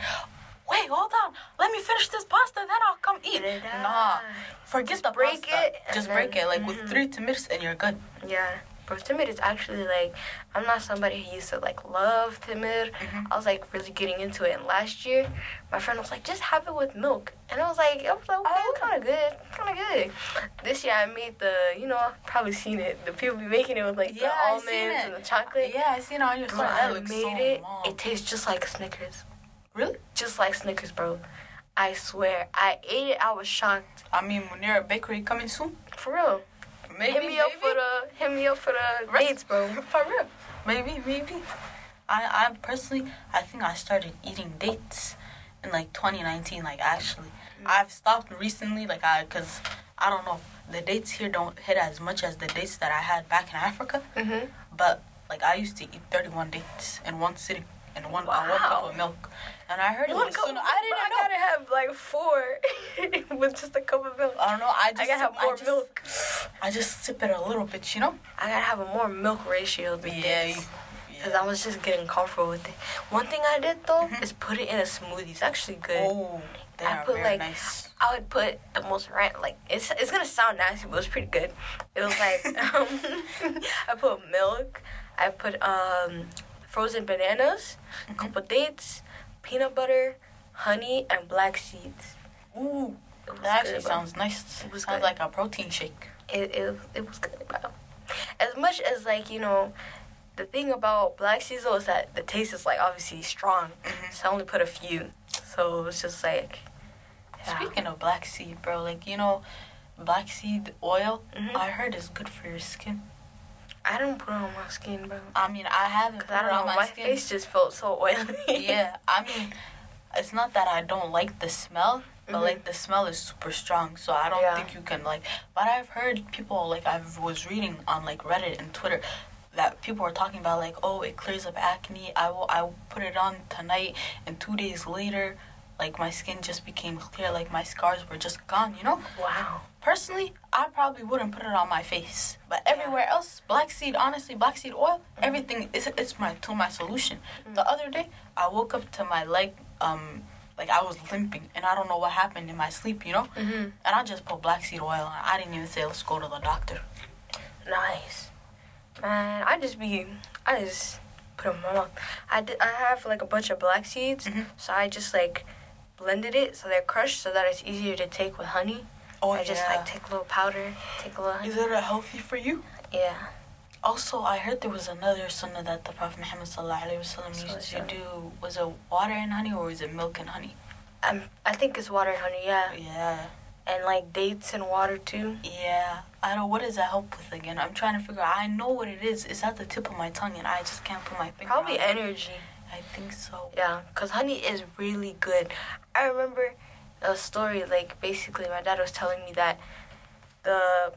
Wait, hold on. Let me finish this pasta, then I'll come eat. Nah, forget the break pasta. it Just then- break it, like Mhm. with three tomatoes, and you're good. Yeah. Bro, timid is actually like, I'm not somebody who used to like love timid. Mhm. I was like really getting into it. And last year, my friend was like, just have it with milk. And I was like, I was like, okay, Oh. kind of good. Kind of good. This year I made the, you know, I've probably seen it. The people be making it with like Yeah, the almonds and the chocolate. Yeah, I seen it on your story. I looks made so it. bomb. It tastes just like Snickers. Really? Just like Snickers, bro. I swear. I ate it. I was shocked. I mean, Munira Bakery coming soon. For real. Maybe, hit me up maybe. for the hit me up for the Rest- dates, bro. (laughs) For real. Maybe, maybe. I, I personally, I think I started eating dates in like 2019. Like actually, I've stopped recently. Like I, cause I don't know, the dates here don't hit as much as the dates that I had back in Africa. Mm-hmm. But like I used to eat 31 dates in one sitting in one on one cup of milk, and I heard it One was soon. I didn't I know. gotta have like four (laughs) with just a cup of milk. I don't know. I just I gotta have more I just, milk. I just sip it a little bit, you know. I gotta have a more milk ratio than Yeah. this. you- Cause I was just getting comfortable with it. One thing I did though Mhm. is put it in a smoothie. It's actually good. Oh, they I put, like, nice. I would put the most rant like it's it's gonna sound nasty, but it's pretty good. It was like (laughs) um, (laughs) I put milk, I put um frozen bananas, a Mhm. couple dates, peanut butter, honey, and black seeds. Ooh, that actually good, bro. sounds nice. It was sounds good. like a protein shake. it, it, it was good, bro. As much as like you know, the thing about black seeds though is that the taste is like obviously strong. Mhm. So I only put a few, so it's just like. yeah. Speaking of black seed, bro, like you know, black seed oil, Mhm. I heard is good for your skin. I don't put it on my skin, bro. I mean, I haven't put I don't know, on my, my skin. face just felt so oily. yeah, (laughs) I mean, it's not that I don't like the smell, but Mhm. like the smell is super strong, so I don't Yeah. think you can like. But I've heard people like I was reading on like Reddit and Twitter that people were talking about like, oh, it clears up acne. I will I will put it on tonight, and two days later, like my skin just became clear. Like my scars were just gone. You know. Wow. Personally, I probably wouldn't put it on my face, but everywhere else, black seed, honestly, black seed oil, everything is it's my to my solution. The other day, I woke up to my leg, um, like I was limping, and I don't know what happened in my sleep, you know. Mhm. And I just put black seed oil on. I didn't even say let's go to the doctor. Nice. Man, I just be, I just put them in my mouth. I, did, I have like a bunch of black seeds, Mhm. so I just like blended it so they're crushed so that it's easier to take with honey. Oh I just like take a little powder, take a little honey. Is it healthy for you? Yeah. Also, I heard there was another sunnah that the Prophet Muhammad sallallahu alaihi wasallam used to do. Was it water and honey or was it milk and honey? Um, I think it's water and honey, yeah. Yeah. And like dates and water too. Yeah, I don't. What does that help with again? I'm trying to figure. out. I know what it is. It's at the tip of my tongue, and I just can't put my finger. Probably on it. energy. I think so. Yeah, because honey is really good. I remember a story, like, basically, my dad was telling me that the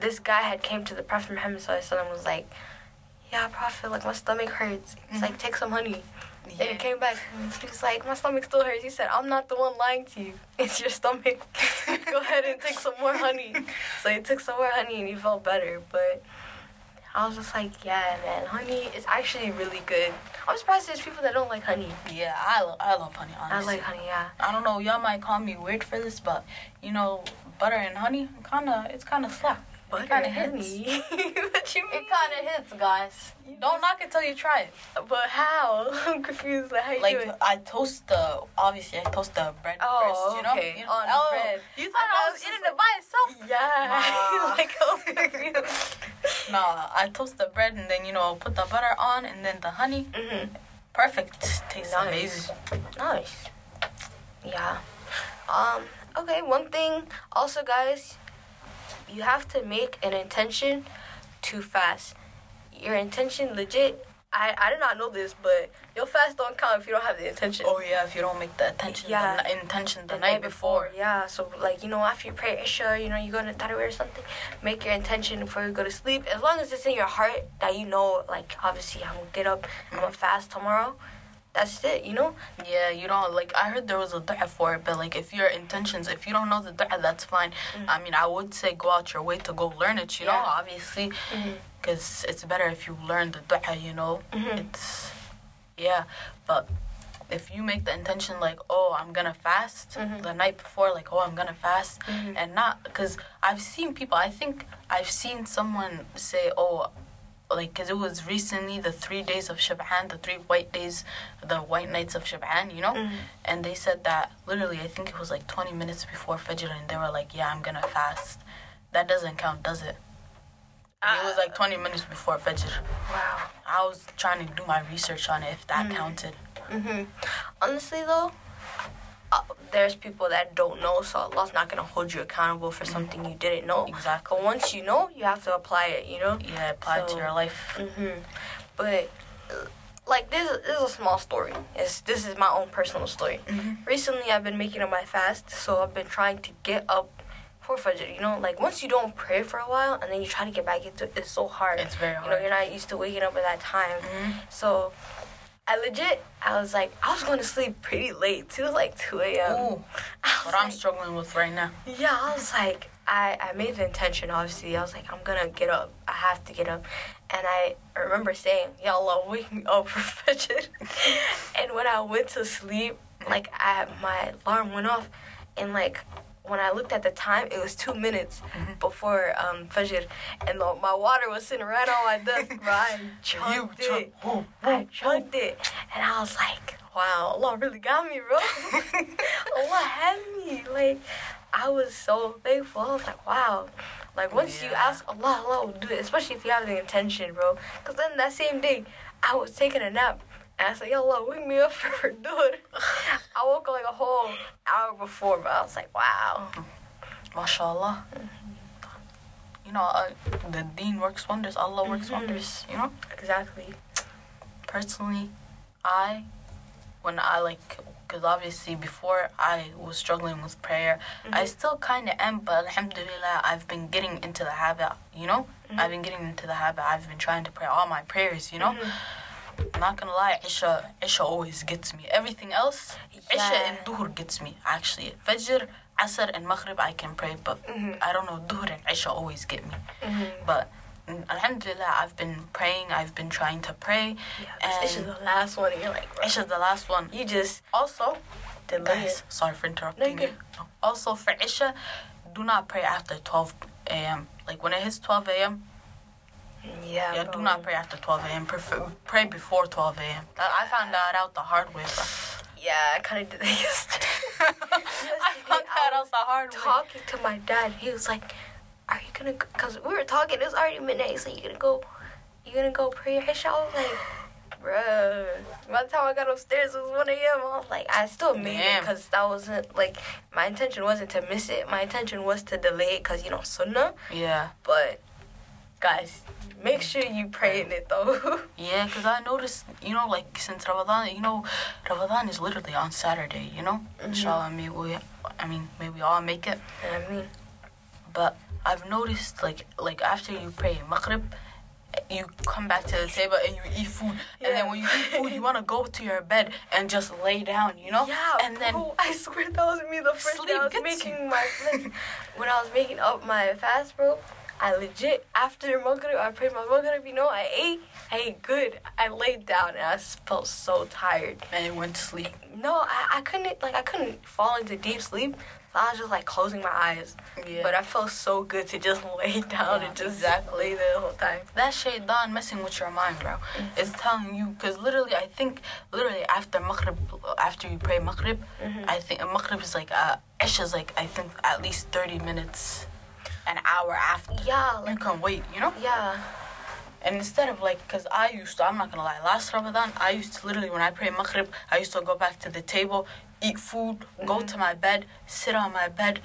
this guy had came to the Prophet Muhammad Sallallahu and was like, yeah, Prophet, like, my stomach hurts. He's like, mm-hmm. take some honey. And he came back. and He was like, my stomach still hurts. He said, I'm not the one lying to you. (laughs) It's your stomach. (laughs) Go ahead and take some more honey. (laughs) So he took some more honey and he felt better. But I was just like, yeah, man, honey is actually really good. I'm surprised there's people that don't like honey. Yeah, I, lo- I love honey. Honestly. I like honey, yeah. I don't know. Y'all might call me weird for this, but you know, butter and honey, kind of, it's kind of slap. Butter it kind of hits. (laughs) what you mean? It kind of hits, guys. Don't knock it till you try it. But how? (laughs) I'm confused. Like, how you Like doing? I toast the obviously I toast the bread Oh, first. You know, okay. You know? On oh, bread. You thought I, thought was was eating just it by itself? (laughs) Yeah. Nah. like, I was confused. No, I toast the bread and then you know I'll put the butter on and then the honey. hmm Perfect. Tastes Nice. amazing. Nice. Yeah. Um. Okay. One thing. Also, guys, you have to make an intention to fast. Your intention, legit. I I did not know this, but your fast don't count if you don't have the intention. Oh yeah, if you don't make the attention, Yeah. the, intention the, night, before. Yeah, so like you know, after you pray Isha, you know, you go to Tarawih or something, make your intention before you go to sleep. As long as it's in your heart that you know, like obviously I'm gonna get up, I'm gonna mm. fast tomorrow. That's it, you know. Yeah, you don't like. I heard there was a du'a for it, but like if your intentions, if you don't know the du'a, that's fine. Mm. I mean, I would say go out your way to go learn it. You know, Yeah. obviously, Mhm. because it's better if you learn the du'a. You know, Mhm. it's yeah, but. If you make the intention like, oh, I'm gonna fast Mhm. the night before, like, oh, I'm gonna fast, Mhm. and not because I've seen people. I think I've seen someone say, "Oh, like because it was recently the three days of Sha'ban, the three white days, the white nights of Sha'ban, you know." Mhm. And they said that literally, I think it was like 20 minutes before Fajr, and they were like, "Yeah, I'm gonna fast." That doesn't count, does it? it was like 20 minutes before Fajr. Wow. I was trying to do my research on it if that Mm. counted. hmm Honestly, though, uh, there's people that don't know, so Allah's not gonna hold you accountable for something you didn't know. Exactly. But once you know, you have to apply it. You know. Yeah, apply it to your life. hmm But uh, like this, this is a small story. It's this is my own personal story. Mhm. Recently, I've been making up my fast, so I've been trying to get up for Fajr. You know, like once you don't pray for a while and then you try to get back into it, it's so hard. It's very hard. You know, you're not used to waking up at that time. Mhm. So I legit, I was like, I was going to sleep pretty late. too. Like 2 a.m. Ooh, what I'm like- struggling with right now. yeah, I was like, I, I made the intention, obviously. I was like, I'm gonna get up. I have to get up. And I remember saying, Ya Allah, wake me up for Fajr. (laughs) and when I went to sleep, like, I my alarm went off. And, like, when I looked at the time, it was two minutes Mhm. before um, Fajr. And the, my water was sitting right on my desk, (laughs) bro. I chugged You it. I chugged it. And I was like, wow, Allah really got me, bro. (laughs) Allah had me. Like, I was so thankful. I was like, wow. Like, once you ask Allah, Allah will do it, especially if you have the intention, bro. Because then that same day, I was taking a nap. And I said, Yo, Allah, wake me up (laughs) for Duhur. (laughs) I woke up like a whole hour before, but I was like, wow. Mm-hmm. MashaAllah. Mm-hmm. You know, uh, the deen works wonders. Allah works Mhm. wonders. You know. Exactly. personally, I, when I like, because obviously before I was struggling with prayer, I mm-hmm. still kind of am, but alhamdulillah, I've been getting into the habit, you know? I've been getting into the habit. I've been trying to pray all my prayers, you know? I'm not gonna lie, Isha, Isha always gets me. Everything else, Isha Yeah. and Duhur gets me, actually. Fajr, Asr, and Maghrib, I can pray, but I don't know, Duhur and Isha always get me. But mm, alhamdulillah, I've been praying, I've been trying to pray. Yeah, this is the last one. And you're like, bro, Isha's the last one. you just Also, delay guys, sorry for interrupting No, you. Also, for Isha, do not pray after 12 a.m. Like when it hits 12 a.m., Yeah, yeah, bro. do not pray after 12 a.m. Prefer, pray before 12 a.m. I found that out the hard way, bro. Yeah, I kind of did that (laughs) yesterday. (laughs) I found that out the hard way. talking to my dad. He was like, "Are you gonna?" Because we were talking. It was already midnight. He's like, "You gonna go? You gonna go pray your Isha?" I was like, "Bruh." By the time I got upstairs, it was one a.m. I was like, I still made it because that wasn't like my intention wasn't to miss it. My intention was to delay it because you know sunnah. Yeah. But guys, make sure you pray in it though. (laughs) Yeah, because I noticed, you know, like since Ramadan, you know, Ramadan is literally on Saturday, you know? Mm-hmm. Inshallah, may we, I mean, may we all make it. I mean, But I've noticed, like, like after you pray Maghrib, you come back to the table and you eat food. And then when you eat food, you want to go to your bed and just lay down, you know? Yeah, And then, bro, I swear that was me the first day I was making my when I was making up my fast, bro. I legit after Maghrib, I prayed my Maghrib. You know, I ate, I ate good. I laid down and I felt so tired. and went to sleep. No, I, I couldn't like I couldn't fall into deep sleep. So I was just like closing my eyes. Yeah. But I felt so good to just (laughs) lay down Yeah, and just exactly. lay there the whole time. that shaitan messing with your mind, bro. It's telling you because literally, I think literally after maghrib, after you pray maghrib, I think maghrib is like uh, Isha is like I think at least thirty minutes, an hour after. Yeah, You like can wait, you know. yeah. And instead of like, cause I used to, I'm not gonna lie, last Ramadan, I used to literally when I pray maghrib, I used to go back to the table, eat food, go mm-hmm. to my bed, sit on my bed,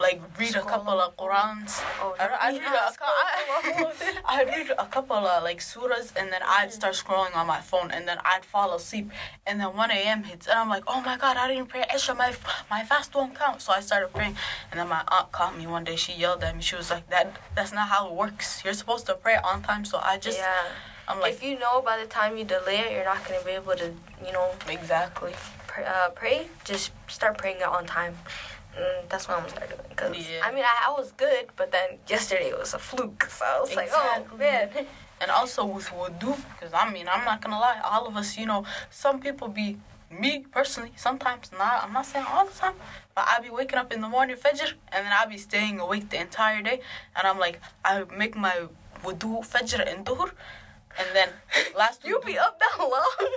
like read a couple of Qurans. Oh, I, I'd, read yeah, a, (laughs) I, I'd read a couple of like surahs and then I'd start scrolling on my phone and then I'd fall asleep and then 1 a.m. hits and I'm like, oh my god, I didn't pray Isha, my, my fast won't count. So I started praying and then my aunt caught me one day. She yelled at me. She was like, that that's not how it works. You're supposed to pray on time. So I just, yeah. I'm like, if you know by the time you delay it, you're not gonna be able to, you know, exactly. pr- uh, pray. Just start praying it on time. Mm, that's what I'm gonna start doing. Cause Yeah. I mean, I, I was good, but then yesterday it was a fluke. So I was like, oh Exactly. man. And also with wudu, because I mean, I'm not gonna lie, all of us, you know, some people be, me personally, sometimes, not, I'm not saying all the time, but I be waking up in the morning, Fajr, and then I be staying awake the entire day, and I'm like, I make my wudu, Fajr, and Duhr, and then last (laughs) You be up that long?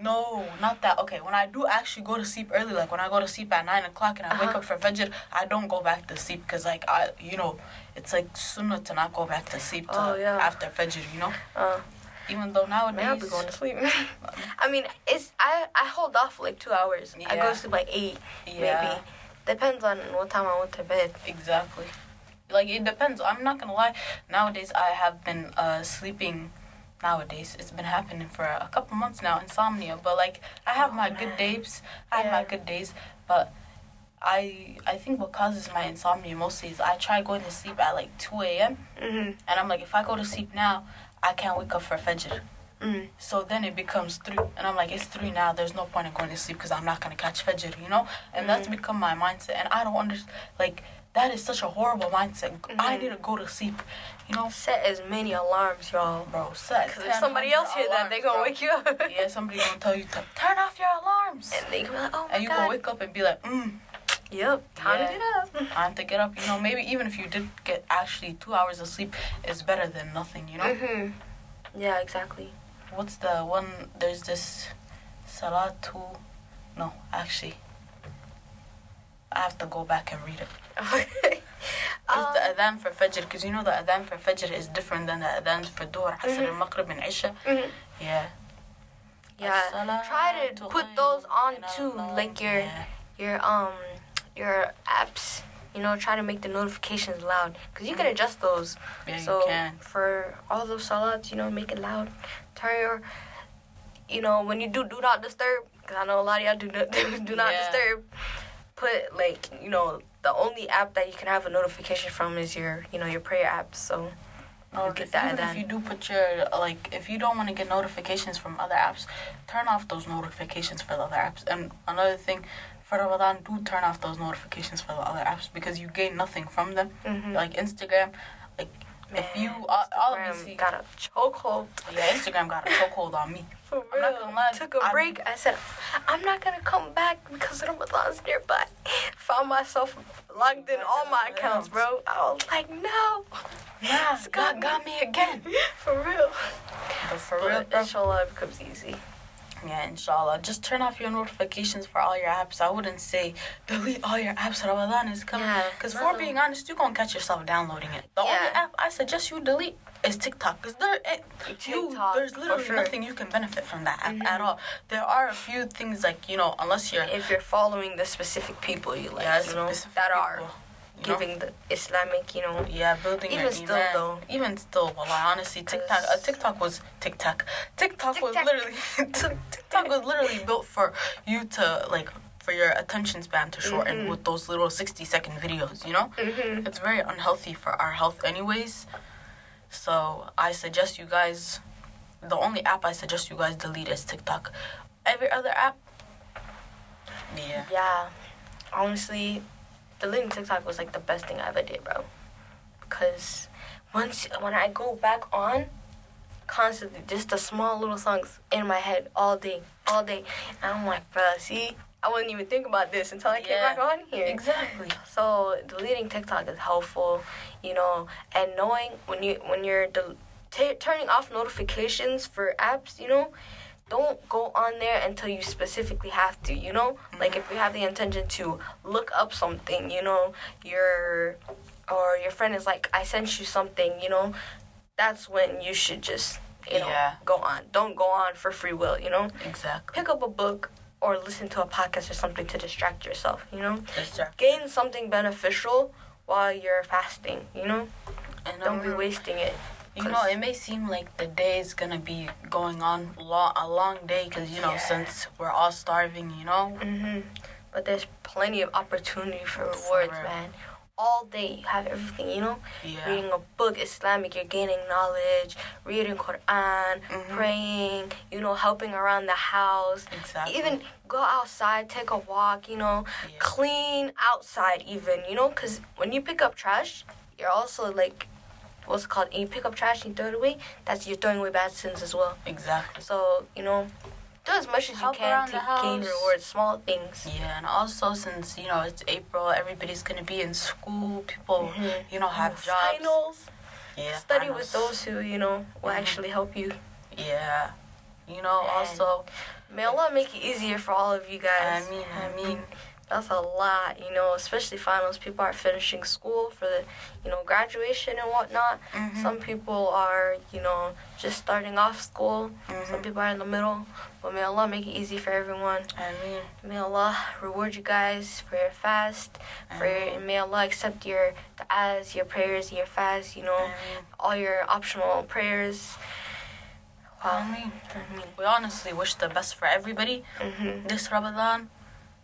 No, not that. Okay, when I do actually go to sleep early, like when I go to sleep at 9 o'clock and I wake Uh-huh. up for Fajr, I don't go back to sleep because, like, I, you know, it's like sunnah to not go back to sleep Oh, yeah. after Fajr, you know? Uh, Even though nowadays. man, I'll be going to sleep. (laughs) I mean, it's I I hold off like two hours. I go to sleep like eight, Yeah. maybe. Depends on what time I went to bed. Exactly. Like it depends. I'm not gonna lie. Nowadays I have been uh sleeping. Nowadays it's been happening for a couple months now. Insomnia, but like I have Oh, my man. good days. I have my good days, but I I think what causes my insomnia mostly is I try going to sleep at like 2 a.m. Mm-hmm. and I'm like if I go to sleep now, I can't wake up for Fajr. Mm. So then it becomes three, and I'm like, it's three now. There's no point in going to sleep because I'm not gonna catch Fajr, you know. And that's Mhm. become my mindset, and I don't understand. Like that is such a horrible mindset. I Mhm. need to go to sleep, you know, Set as many alarms, y'all. bro. Set. Because if somebody else hear that, they gonna wake you up. Yeah, somebody gonna tell you to turn off your alarms, And they gonna be like, oh my and you god. gonna wake up and be like, mm, Yep, time Yeah. to get up. (laughs) time to get up. You know, maybe even if you did get actually two hours of sleep, it's better than nothing. You know. hmm Yeah, exactly. What's the one? There's this Salatu. No, actually, I have to go back and read it. Okay. (laughs) Um, the adhan for Fajr, because you know the adhan for Fajr is different than the adhan for Dhuhr, Asr, and Maghrib, and Isha. Yeah. Yeah. Try to put those on too, like your Yeah. your um your apps. You know, try to make the notifications loud because you can adjust those. Yeah, so you can. for all those salats, you know, make it loud. Turn your, you know, when you do do not disturb, because I know a lot of y'all do not (laughs) do not Yeah. disturb. Put like you know the only app that you can have a notification from is your you know your prayer app. So get if, that even if you do put your like, if you don't want to get notifications from other apps, turn off those notifications for the other apps. And another thing, for Ramadan, do turn off those notifications for the other apps because you gain nothing from them. Mhm. Like Instagram, like if you, uh, all Instagram obviously, got a chokehold. yeah, Instagram got a chokehold on me. (laughs) For I'm not gonna lie, Took a I'm- break. I said, I'm not gonna come back because Ramadan's nearby. (laughs) Found myself logged in all my accounts, bro. I was like, no. Yeah, God got me again. (laughs) For real. But for real, But bro, inshallah, it becomes easy. Yeah, inshallah. Just turn off your notifications for all your apps. I wouldn't say delete all your apps. Ramadan is coming. Yeah, Because for being honest, you're going to catch yourself downloading it. The only app I suggest you delete is TikTok. Because there, it, you, there's literally sure. nothing you can benefit from that app Mhm. at all. There are a few things like, you know, unless you're... If you're following the specific people you like, yeah, you know, that are people, know? Giving the Islamic, you know. Yeah, building Even still, iman. though. Even still, well, honestly, TikTok, uh, TikTok was TikTok. TikTok was literally (laughs) TikTok (laughs) was literally built for you to like for your attention span to shorten Mhm. with those little sixty second videos. You know, Mm-hmm. it's very unhealthy for our health, anyways. So I suggest you guys. The only app I suggest you guys delete is TikTok. Every other app, yeah. Yeah. Honestly, deleting TikTok was like the best thing I ever did, bro. Because once when I go back on, constantly just the small little songs in my head all day, all day, and I'm like, bro, see, I wouldn't even think about this until I came back on here. Exactly. So deleting TikTok is helpful, you know, and knowing when you when you're del- t- turning off notifications for apps, you know, don't go on there until you specifically have to, you know. Like if you have the intention to look up something, you know, your or your friend is like, I sent you something, you know, that's when you should just you know Yeah. go on. Don't go on for free will, you know. Exactly. Pick up a book or listen to a podcast or something to distract yourself, you know Distract. gain something beneficial while you're fasting, you know? And Don't be um, wasting it. You know, it may seem like the day is gonna be going on long, a long day because you know Yeah. since we're all starving, you know. hmm But there's plenty of opportunity for rewards, man. All day you have everything, you know? Yeah. Reading a book, Islamic, you're gaining knowledge, reading Quran, Mhm. praying, you know, helping around the house. Exactly. Even go outside, take a walk, you know, Yeah. clean outside, even, you know, because when you pick up trash, you're also like, what's it called? You pick up trash and you throw it away, that's you're throwing away bad sins as well. Exactly. So, you know, do as much as Help you can around to the gain rewards, small things. Yeah, and also since you know it's April, everybody's gonna be in school. People, Mhm. you know, have jobs. Finals. Yeah. Study with those who, you know, will Mhm. actually help you. Yeah. You know, And- also, May Allah make it easier for all of you guys. I mean, I mean, That's a lot, you know, especially finals. People are finishing school for the, you know, graduation and whatnot. mhm, Some people are, you know, just starting off school. Some mhm. people are in the middle. But may Allah make it easy for everyone. I mean, May Allah reward you guys for your fast. For your, may Allah accept your du'as, your prayers, your fast, you know, all your optional prayers. Wow. I we honestly wish the best for everybody hmm this Ramadan.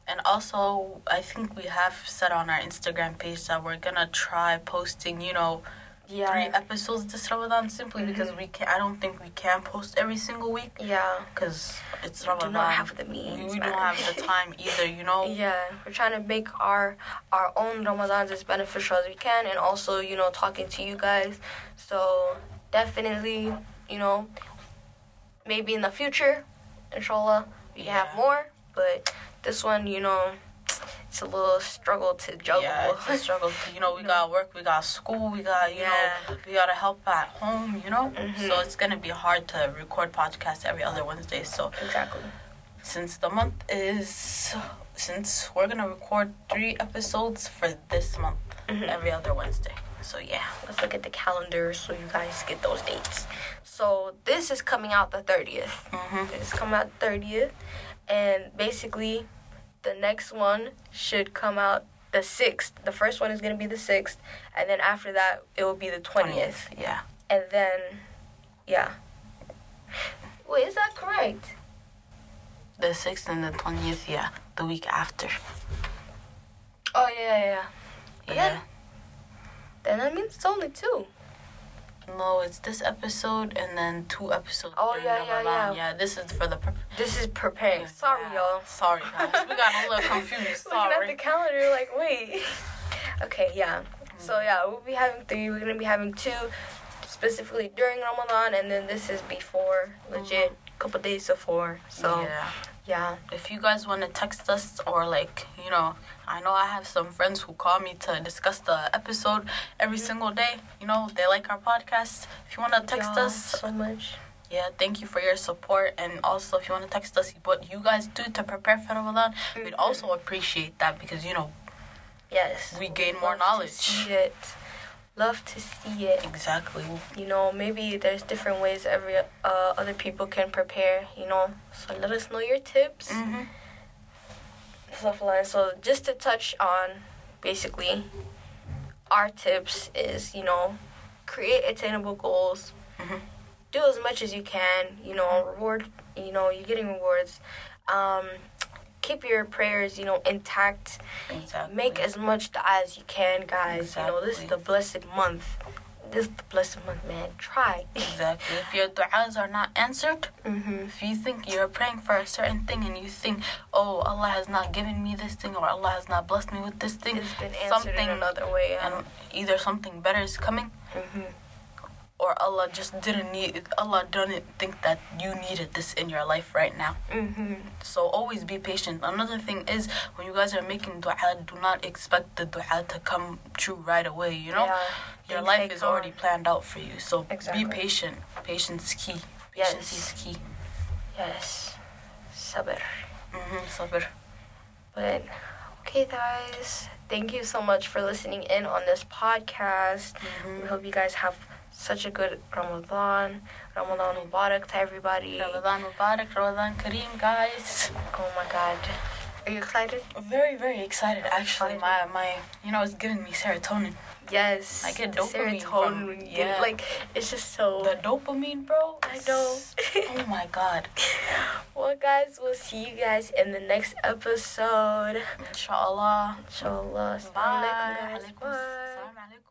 And also, I think we have said on our Instagram page that we're gonna try posting, you know, three yeah. episodes this Ramadan simply mm-hmm. because we can. I don't think we can post every single week Yeah. because it's We Ramadan. do not have the we, means. we man. don't have the time either, you know. (laughs) Yeah, we're trying to make our our own Ramadans as beneficial as we can, and also you know talking to you guys. So definitely, you know, maybe in the future, inshallah, we can have more. But this one, you know, it's a little struggle to juggle. Yeah, it's a struggle. You know, we (laughs) got work, we got school, we got you Yeah. know, we gotta help at home. You know, Mhm. so it's gonna be hard to record podcasts every other Wednesday. So exactly. since the month is since we're gonna record three episodes for this month Mhm. every other Wednesday. So yeah. Let's look at the calendar so you guys get those dates. So this is coming out the thirtieth. Mm-hmm. It's coming out thirtieth, and basically, the next one should come out the sixth. The first one is gonna be the sixth, and then after that, it will be the twentieth, Yeah. and then, yeah. Wait, is that correct? The 6th and the 20th, yeah. The week after. Oh yeah, yeah. But Yeah. then- Then that means it's only two. No, it's this episode and then two episodes. Oh, during yeah, yeah, Ramadan. yeah. Yeah, this is for the purpose. This is preparing. Sorry, y'all. Sorry, (laughs) guys. We got a little confused. Looking at the Sorry. calendar, like, wait. okay, yeah. Mm. So yeah, we'll be having three. We're gonna be having two, specifically during Ramadan, and then this is before, legit, couple days before. So yeah. Yeah. If you guys want to text us or like, you know, I know I have some friends who call me to discuss the episode every Mm-hmm. single day. You know, they like our podcast. If you want to text us, so much. yeah, thank you for your support. And also, if you want to text us what you guys do to prepare for Ramadan, we'd Mhm. also appreciate that because, you know, Yes. We gain more knowledge. Love to see it. exactly. You know, maybe there's different ways every uh, other people can prepare. You know, so let us know your tips. Mm-hmm. stuff like. So just to touch on basically our tips is, you know, create attainable goals. Mhm. Do as much as you can, you know, reward, you know, you're getting rewards. Um, keep your prayers, you know, intact. Exactly. Make as much as you can, guys. Exactly. You know, this is the blessed month. This is the blessed month, man. Try. Exactly. If your du'as are not answered, Mm-hmm. if you think you're praying for a certain thing and you think, oh, Allah has not given me this thing or Allah has not blessed me with this thing, It's been answered in another way. Yeah. and either something better is coming mm-hmm. Or Allah just didn't need, Allah didn't think that you needed this in your life right now. Mm-hmm. So always be patient. Another thing is when you guys are making dua, do not expect the dua to come true right away. You know, Yeah. your Things life is already planned out for you. So Exactly. be patient. Patience is key. Yes. Patience is key. Yes. Sabr. Mm-hmm. Sabr. But okay, guys, thank you so much for listening in on this podcast. Mhm. We hope you guys have such a good Ramadan. Ramadan Mubarak to everybody. Ramadan Mubarak, Ramadan Kareem, guys. Oh my God, are you excited? Very, very excited. Actually, Excited. my my, you know, it's giving me serotonin. Yes. I get dopamine serotonin. from- yeah. like it's just so. The dopamine, bro. I know. oh my God. (laughs) well, guys, we'll see you guys in the next episode. Inshallah. Inshallah. Bye. Assalamu alaikum, guys. Alaikum. Bye.